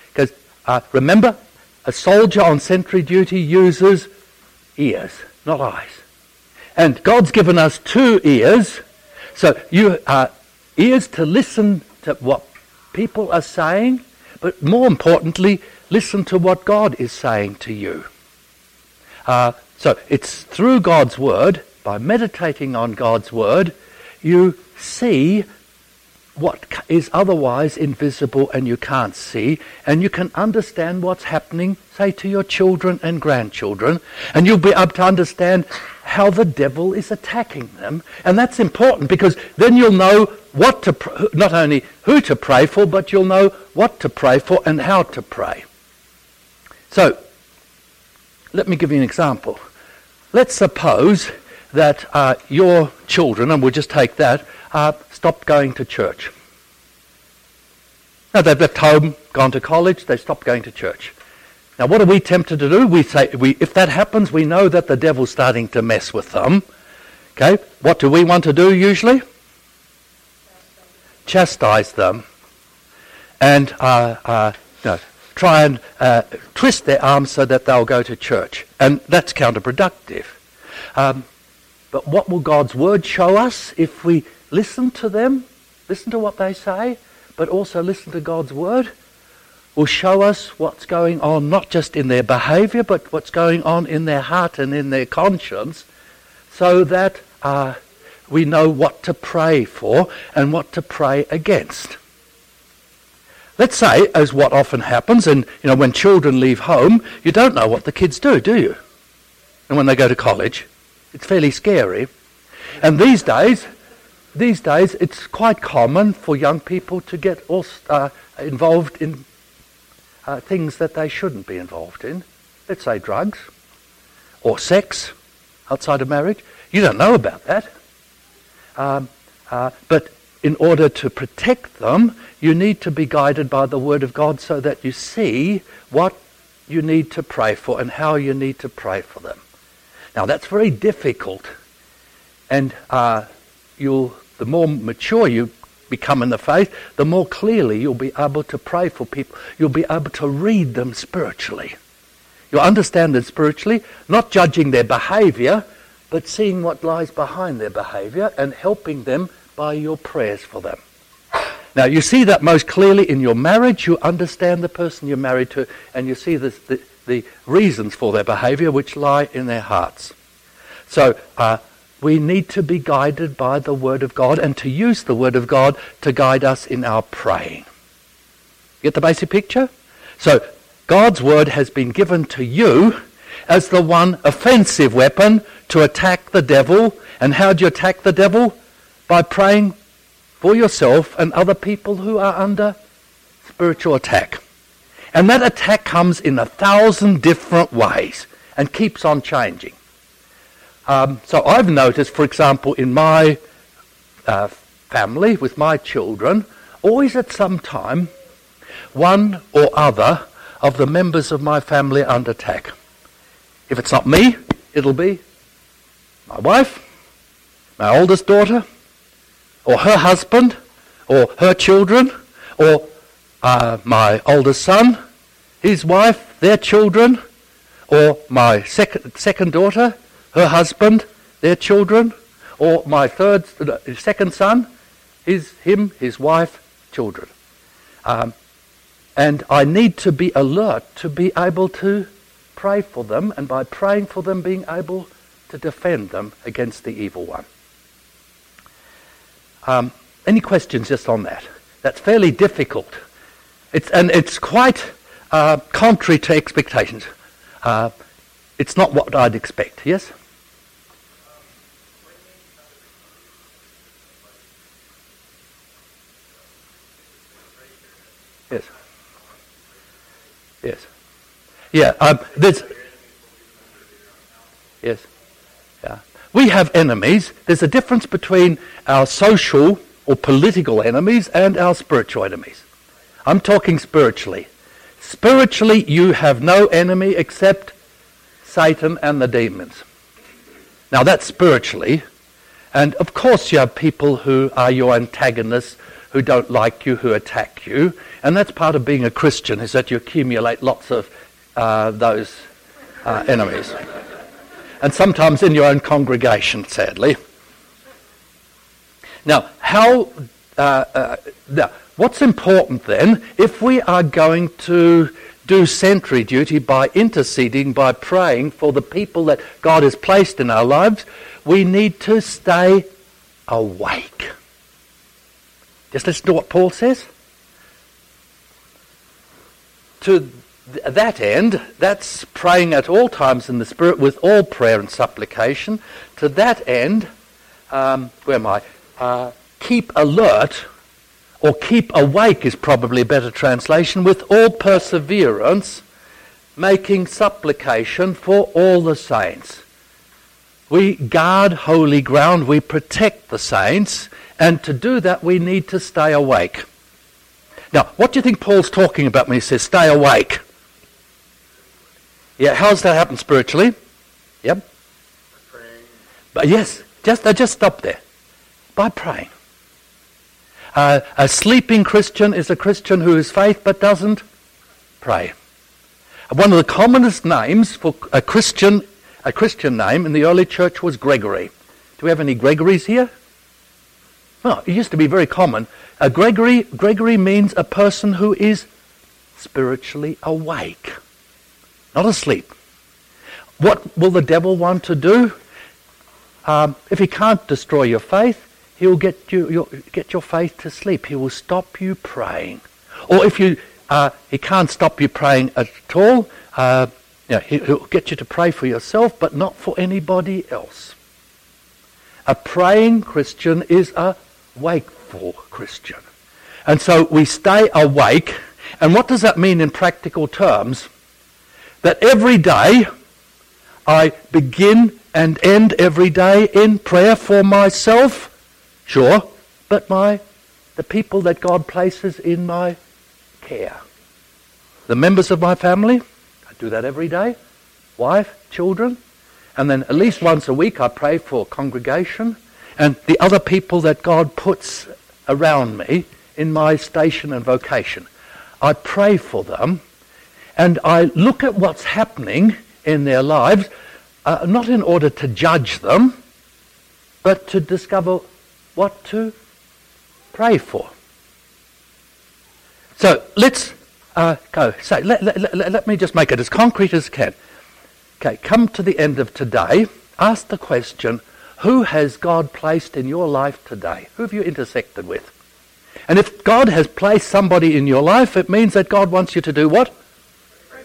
[SPEAKER 2] Because uh, remember, a soldier on sentry duty uses ears, not eyes. And God's given us two ears. So you are ears to listen to what people are saying, but more importantly, listen to what God is saying to you. Uh, so it's through God's Word, by meditating on God's Word, you see what is otherwise invisible and you can't see, and you can understand what's happening, say, to your children and grandchildren, and you'll be able to understand how the devil is attacking them. And that's important because then you'll know what to, pr- not only who to pray for, but you'll know what to pray for and how to pray. So, let me give you an example. Let's suppose that uh, your children, and we'll just take that, uh, stopped going to church. Now they've left home, gone to college, they stopped going to church. Now what are we tempted to do? We say, we, if that happens, we know that the devil's starting to mess with them. Okay, what do we want to do usually? Chastise them. And uh, uh, no, try and uh, twist their arms so that they'll go to church. And that's counterproductive. Um, but what will God's word show us if we listen to them, listen to what they say, but also listen to God's word? Will show us what's going on not just in their behavior, but what's going on in their heart and in their conscience, so that uh, we know what to pray for and what to pray against. Let's say, as what often happens, and you know, when children leave home, you don't know what the kids do, do you? And when they go to college, it's fairly scary. And these days, these days, it's quite common for young people to get uh, involved in uh, things that they shouldn't be involved in. Let's say drugs or sex outside of marriage. You don't know about that. Um, uh, but in order to protect them, you need to be guided by the Word of God so that you see what you need to pray for and how you need to pray for them. Now that's very difficult, and uh, you'll the more mature you become in the faith, the more clearly you'll be able to pray for people. You'll be able to read them spiritually. You'll understand them spiritually, not judging their behavior, but seeing what lies behind their behavior and helping them by your prayers for them. Now, you see that most clearly in your marriage. You understand the person you're married to, and you see the, the, reasons for their behavior which lie in their hearts. So, uh, we need to be guided by the Word of God and to use the Word of God to guide us in our praying. Get the basic picture? So, God's Word has been given to you as the one offensive weapon to attack the devil. And how do you attack the devil? By praying for yourself and other people who are under spiritual attack. And that attack comes in a thousand different ways and keeps on changing. Um, so I've noticed, for example, in my uh, family, with my children, always at some time, one or other of the members of my family under attack. If it's not me, it'll be my wife, my oldest daughter, or her husband, or her children, or uh, my oldest son, his wife, their children, or my sec- second daughter, her husband, their children, or my third, uh, second son, his, him, his wife, children. Um, and I need to be alert to be able to pray for them, and by praying for them, being able to defend them against the evil one. Um, any questions just on that? That's fairly difficult. It's, and it's quite uh, contrary to expectations. Uh, it's not what I'd expect, yes? Yeah, um, there's. Yes. Yeah. We have enemies. There's a difference between our social or political enemies and our spiritual enemies. I'm talking spiritually. Spiritually, you have no enemy except Satan and the demons. Now, that's spiritually. And of course, you have people who are your antagonists, who don't like you, who attack you. And that's part of being a Christian, is that you accumulate lots of uh, those uh, enemies. And sometimes in your own congregation, sadly. Now, how, uh, uh now, what's important then, if we are going to do sentry duty by interceding, by praying for the people that God has placed in our lives, we need to stay awake. Just listen to what Paul says. To th- that end, that's praying at all times in the Spirit with all prayer and supplication. To that end, um, where am I? Uh, keep alert, or keep awake is probably a better translation, with all perseverance, making supplication for all the saints. We guard holy ground, we protect the saints, and to do that we need to stay awake. Now, what do you think Paul's talking about when he says stay awake? Yeah, how does that happen spiritually? Yep. But yes, just uh, just stop there. By praying. Uh, a sleeping Christian is a Christian who has faith but doesn't pray. One of the commonest names for a Christian a Christian name in the early church was Gregory. Do we have any Gregories here? Well, it used to be very common. A Gregory, Gregory means a person who is spiritually awake, not asleep. What will the devil want to do? Um, if he can't destroy your faith, he will get, you, your, get your faith to sleep. He will stop you praying. Or if you, uh, he can't stop you praying at all, uh, he'll get you to pray for yourself, but not for anybody else. A praying Christian is a wakeful Christian. And so we stay awake. And what does that mean in practical terms? That every day I begin and end every day in prayer for myself, sure, but my the people that God places in my care. The members of my family, do that every day. Wife, children. And then at least once a week I pray for congregation and the other people that God puts around me in my station and vocation. I pray for them and I look at what's happening in their lives, uh, not in order to judge them, but to discover what to pray for. So let's uh, go. So let, let, let, let me just make it as concrete as can. Okay, come to the end of today. Ask the question, who has God placed in your life today? Who have you intersected with? And if God has placed somebody in your life, it means that God wants you to do what?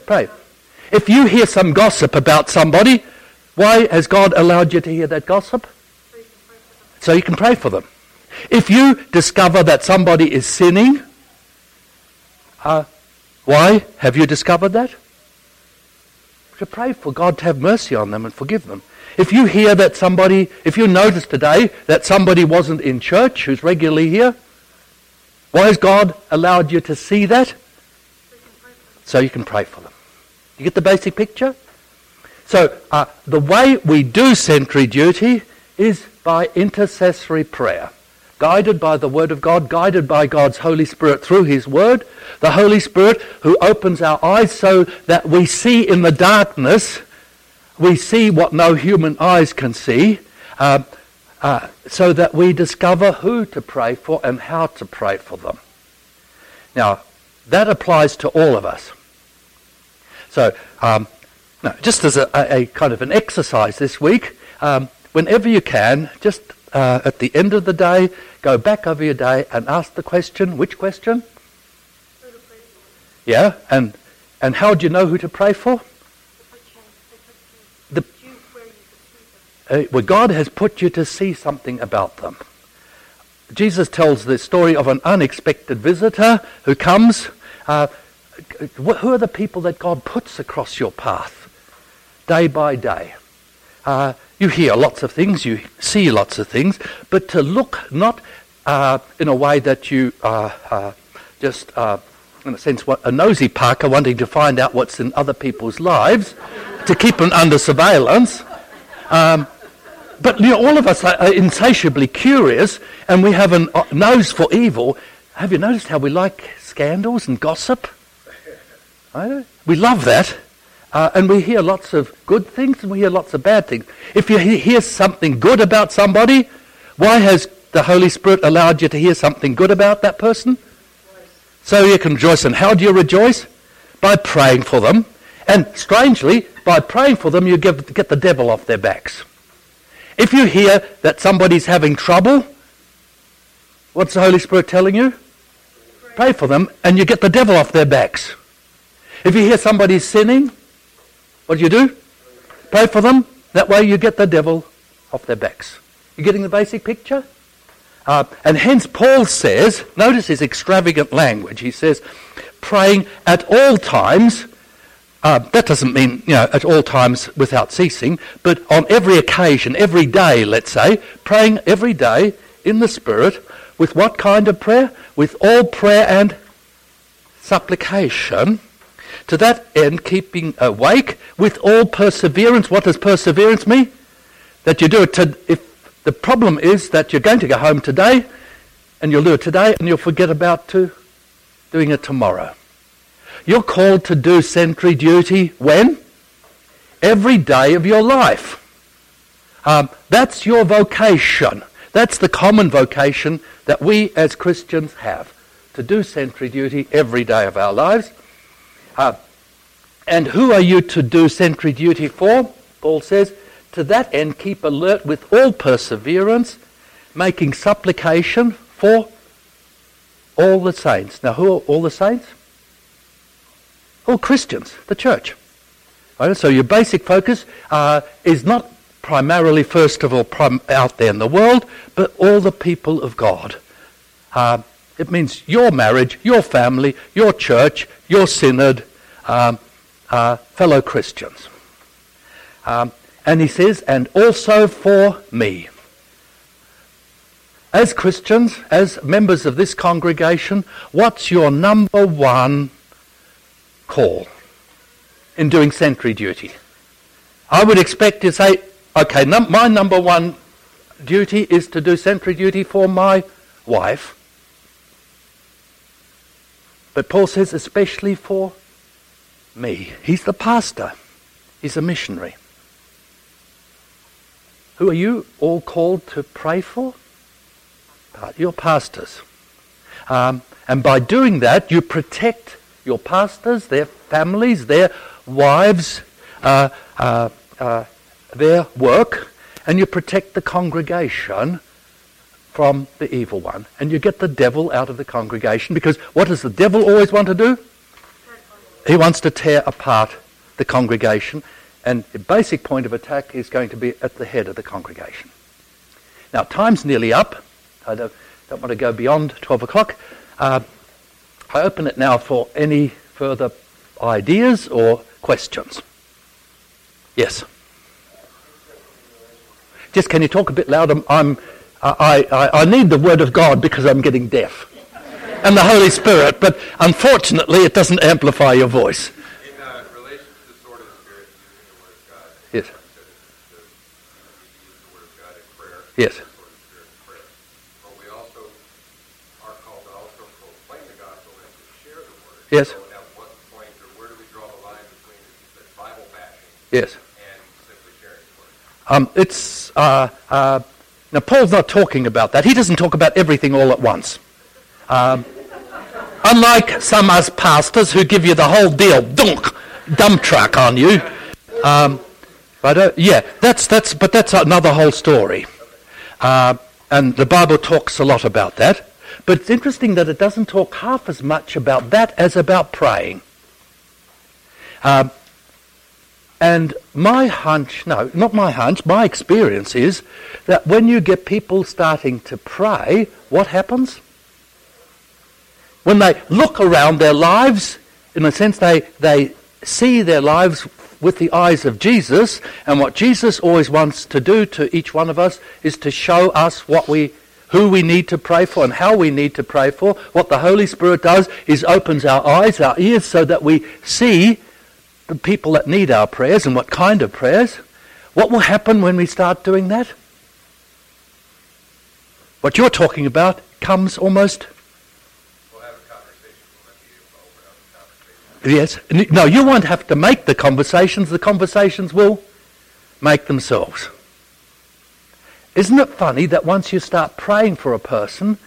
[SPEAKER 2] Pray. If you hear some gossip about somebody, why has God allowed you to hear that gossip? So you can pray for them. If you discover that somebody is sinning, uh, why? Have you discovered that? To pray for God to have mercy on them and forgive them. If you hear that somebody, if you notice today that somebody wasn't in church who's regularly here, why has God allowed you to see that? So you can pray for them. You get the basic picture? So uh, the way we do sentry duty is by intercessory prayer guided by the Word of God, guided by God's Holy Spirit through His Word. The Holy Spirit who opens our eyes so that we see in the darkness, we see what no human eyes can see, uh, uh, so that we discover who to pray for and how to pray for them. Now, that applies to all of us. So, um, no, just as a, a, kind of an exercise this week, um, whenever you can, just uh, at the end of the day, go back over your day and ask the question, which question? Yeah, and and how do you know who to pray for? The, uh, well, God has put you to see something about them. Jesus tells the story of an unexpected visitor who comes. Uh, who are the people that God puts across your path day by day? Uh, you hear lots of things, you see lots of things, but to look not uh, in a way that you are uh, just, uh, in a sense, a nosy Parker wanting to find out what's in other people's lives to keep them under surveillance. Um, but you know, all of us are insatiably curious, and we have a nose for evil. Have you noticed how we like scandals and gossip? We love that. Uh, and we hear lots of good things and we hear lots of bad things. If you hear something good about somebody, why has the Holy Spirit allowed you to hear something good about that person? So you can rejoice. And how do you rejoice? By praying for them. And strangely, by praying for them, you give, get the devil off their backs. If you hear that somebody's having trouble, what's the Holy Spirit telling you? Pray for them, and you get the devil off their backs. If you hear somebody's sinning, what do you do? Pray for them. That way you get the devil off their backs. You getting the basic picture? Uh, and hence Paul says, notice his extravagant language. He says, praying at all times. Uh, that doesn't mean, you know, at all times without ceasing, but on every occasion, every day, let's say, praying every day in the Spirit with what kind of prayer? With all prayer and supplication to that end, keeping awake with all perseverance. What does perseverance mean? That you do it to, if the problem is that you're going to go home today and you'll do it today and you'll forget about to doing it tomorrow. You're called to do sentry duty when? Every day of your life. Um, that's your vocation. That's the common vocation that we as Christians have to do sentry duty every day of our lives. Uh, and who are you to do sentry duty for? Paul says, to that end keep alert with all perseverance, making supplication for all the saints. Now, who are all the saints? All Christians, the church. Right, so your basic focus uh, is not primarily, first of all, prim- out there in the world, but all the people of God. Uh, it means your marriage, your family, your church, your synod, um, uh, fellow Christians. Um, and he says, and also for me. As Christians, as members of this congregation, what's your number one call in doing sentry duty? I would expect to say, okay, num- my number one duty is to do sentry duty for my wife. But Paul says, especially for me. He's the pastor. He's a missionary. Who are you all called to pray for? Uh, your pastors. Um, and by doing that, you protect your pastors, their families, their wives, uh, uh, uh their work, and you protect the congregation from the evil one. And you get the devil out of the congregation because what does the devil always want to do? He wants to tear apart the congregation. And the basic point of attack is going to be at the head of the congregation. Now, time's nearly up. I don't, don't want to go beyond 12 o'clock. Uh, I open it now for any further ideas or questions. Yes. Just can you talk a bit louder? I'm I, I, I need the Word of God because I'm getting deaf. And the Holy Spirit, but unfortunately it doesn't amplify your voice.
[SPEAKER 3] In uh, relation to the sword of the Spirit, using the Word of God.
[SPEAKER 2] Yes.
[SPEAKER 3] the Word of God in prayer.
[SPEAKER 2] Yes.
[SPEAKER 3] The sword of the Spirit in prayer. But we also are called to also proclaim the gospel and to share the Word.
[SPEAKER 2] Yes.
[SPEAKER 3] So at what point, or where do we draw the line between the Bible bashing
[SPEAKER 2] Yes.
[SPEAKER 3] and simply sharing the Word?
[SPEAKER 2] Um, it's uh, uh, now, Paul's not talking about that. He doesn't talk about everything all at once. Um, unlike some us pastors who give you the whole deal, dunk, dump truck on you. Um, but uh, yeah, that's that's but that's another whole story. Uh, and the Bible talks a lot about that. But it's interesting that it doesn't talk half as much about that as about praying. Um, and my hunch, no, not my hunch, my experience is that when you get people starting to pray, what happens? When they look around their lives, in a sense, they, they see their lives with the eyes of Jesus, and what Jesus always wants to do to each one of us is to show us what we, who we need to pray for and how we need to pray for. What the Holy Spirit does is opens our eyes, our ears, so that we see the people that need our prayers and what kind of prayers. What will happen when we start doing that? What you're talking about comes almost
[SPEAKER 3] We'll have a conversation, we'll let you open up the conversation.
[SPEAKER 2] Yes. No, you won't have to make the conversations. The conversations will make themselves. Isn't it funny that once you start praying for a person,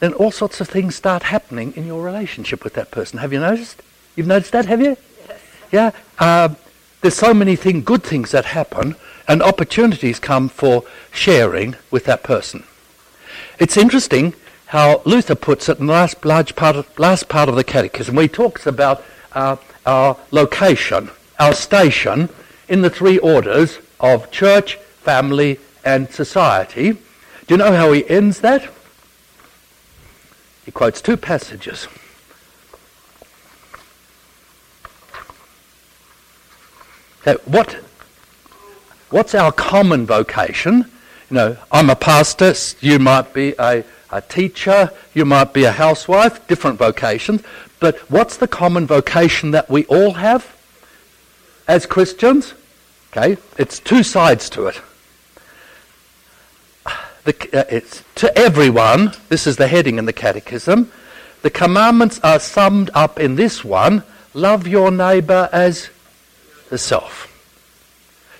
[SPEAKER 2] then all sorts of things start happening in your relationship with that person? Have you noticed? You've noticed that, have you? Yes. Yeah. Uh, there's so many thing, good things that happen, and opportunities come for sharing with that person. It's interesting how Luther puts it in the last, large part of, last part of the Catechism, where he talks about uh, our location, our station in the three orders of church, family, and society. Do you know how he ends that? He quotes two passages. Okay, what, what's our common vocation? You know, I'm a pastor, you might be a, a teacher, you might be a housewife, different vocations. But what's the common vocation that we all have as Christians? Okay, it's two sides to it. The, uh, it's to everyone, this is the heading in the Catechism. The commandments are summed up in this one love your neighbour as yourself.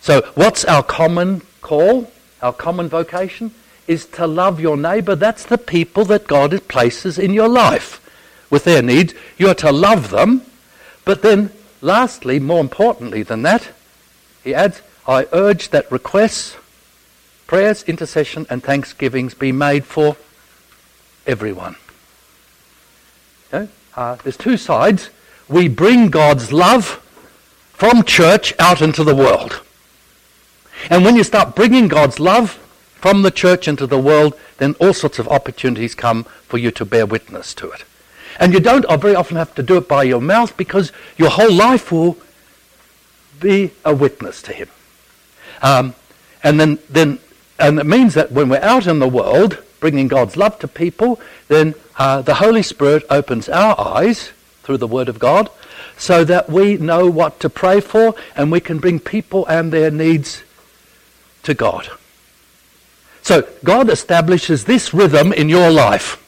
[SPEAKER 2] So, what's our common call? Our common vocation is to love your neighbour. That's the people that God places in your life with their needs. You're to love them. But then, lastly, more importantly than that, he adds, I urge that requests, prayers, intercession, and thanksgivings be made for everyone. Okay? Uh, there's two sides. We bring God's love from church out into the world. And when you start bringing God's love from the church into the world, then all sorts of opportunities come for you to bear witness to it. And you don't very often have to do it by your mouth because your whole life will be a witness to Him. Um, and then, then, and it means that when we're out in the world bringing God's love to people, then uh, the Holy Spirit opens our eyes through the Word of God so that we know what to pray for and we can bring people and their needs to God. So God establishes this rhythm in your life.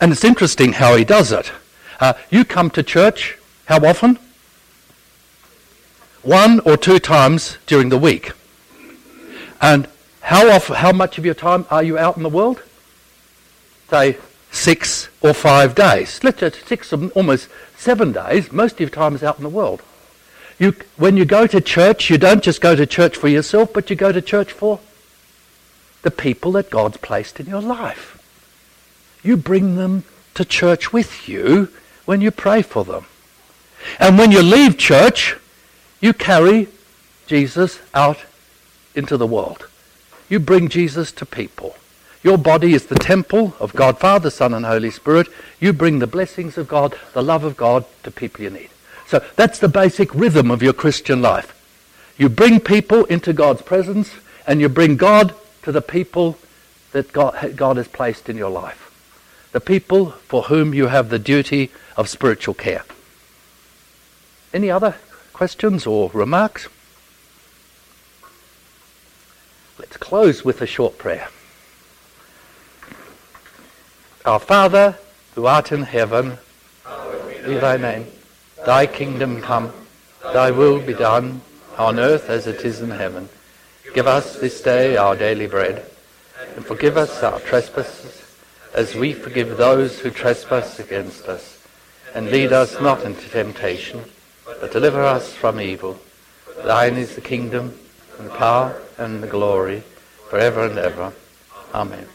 [SPEAKER 2] And it's interesting how he does it. Uh, you come to church how often? One or two times during the week. And how often, how much of your time are you out in the world? Say six or five days. Let's just six, almost seven days. Most of your time is out in the world. You, when you go to church, you don't just go to church for yourself, but you go to church for the people that God's placed in your life. You bring them to church with you when you pray for them. And when you leave church, you carry Jesus out into the world. You bring Jesus to people. Your body is the temple of God, Father, Son, and Holy Spirit. You bring the blessings of God, the love of God to people you need. So that's the basic rhythm of your Christian life. You bring people into God's presence, and you bring God to the people that God, God has placed in your life. The people for whom you have the duty of spiritual care. Any other questions or remarks? Let's close with a short prayer. Our Father, who art in heaven, be thy name. Thy kingdom come, thy will be done, on earth as it is in heaven. Give us this day our daily bread, and forgive us our trespasses, as we forgive those who trespass against us. And lead us not into temptation, but deliver us from evil. Thine is the kingdom, and the power, and the glory, forever and ever. Amen.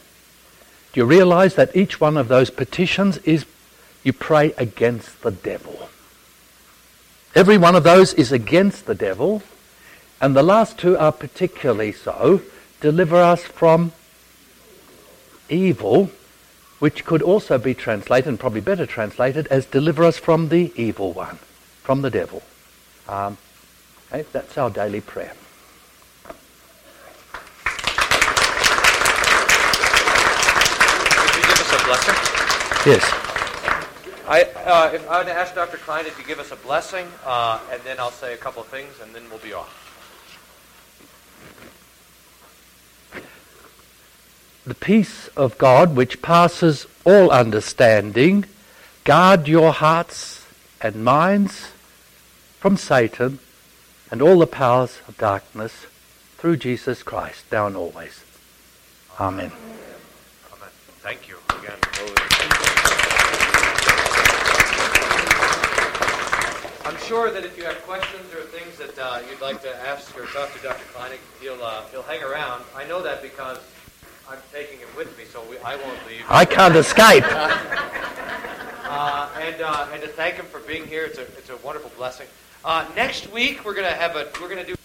[SPEAKER 2] Do you realize that each one of those petitions is you pray against the devil? Every one of those is against the devil, and the last two are particularly so. Deliver us from evil. which could also be translated, and probably better translated, as deliver us from the evil one, from the devil. Um, okay, that's our daily prayer.
[SPEAKER 1] Would you give us a blessing?
[SPEAKER 2] Yes.
[SPEAKER 1] I, uh, if I would ask Dr. Kleinig to give us a blessing, uh, and then I'll say a couple of things, and then we'll be off.
[SPEAKER 2] The peace of God, which passes all understanding, guard your hearts and minds from Satan and all the powers of darkness through Jesus Christ, now and always. Amen.
[SPEAKER 1] Amen. Thank you again. I'm sure that if you have questions or things that uh, you'd like to ask or talk to Dr. Kleinig, he'll uh, he'll hang around. I know that because I'm taking him with me, so we, I won't leave.
[SPEAKER 2] I can't escape.
[SPEAKER 1] Uh, and uh, and to thank him for being here. It's a it's a wonderful blessing. Uh, next week we're gonna have a we're gonna do.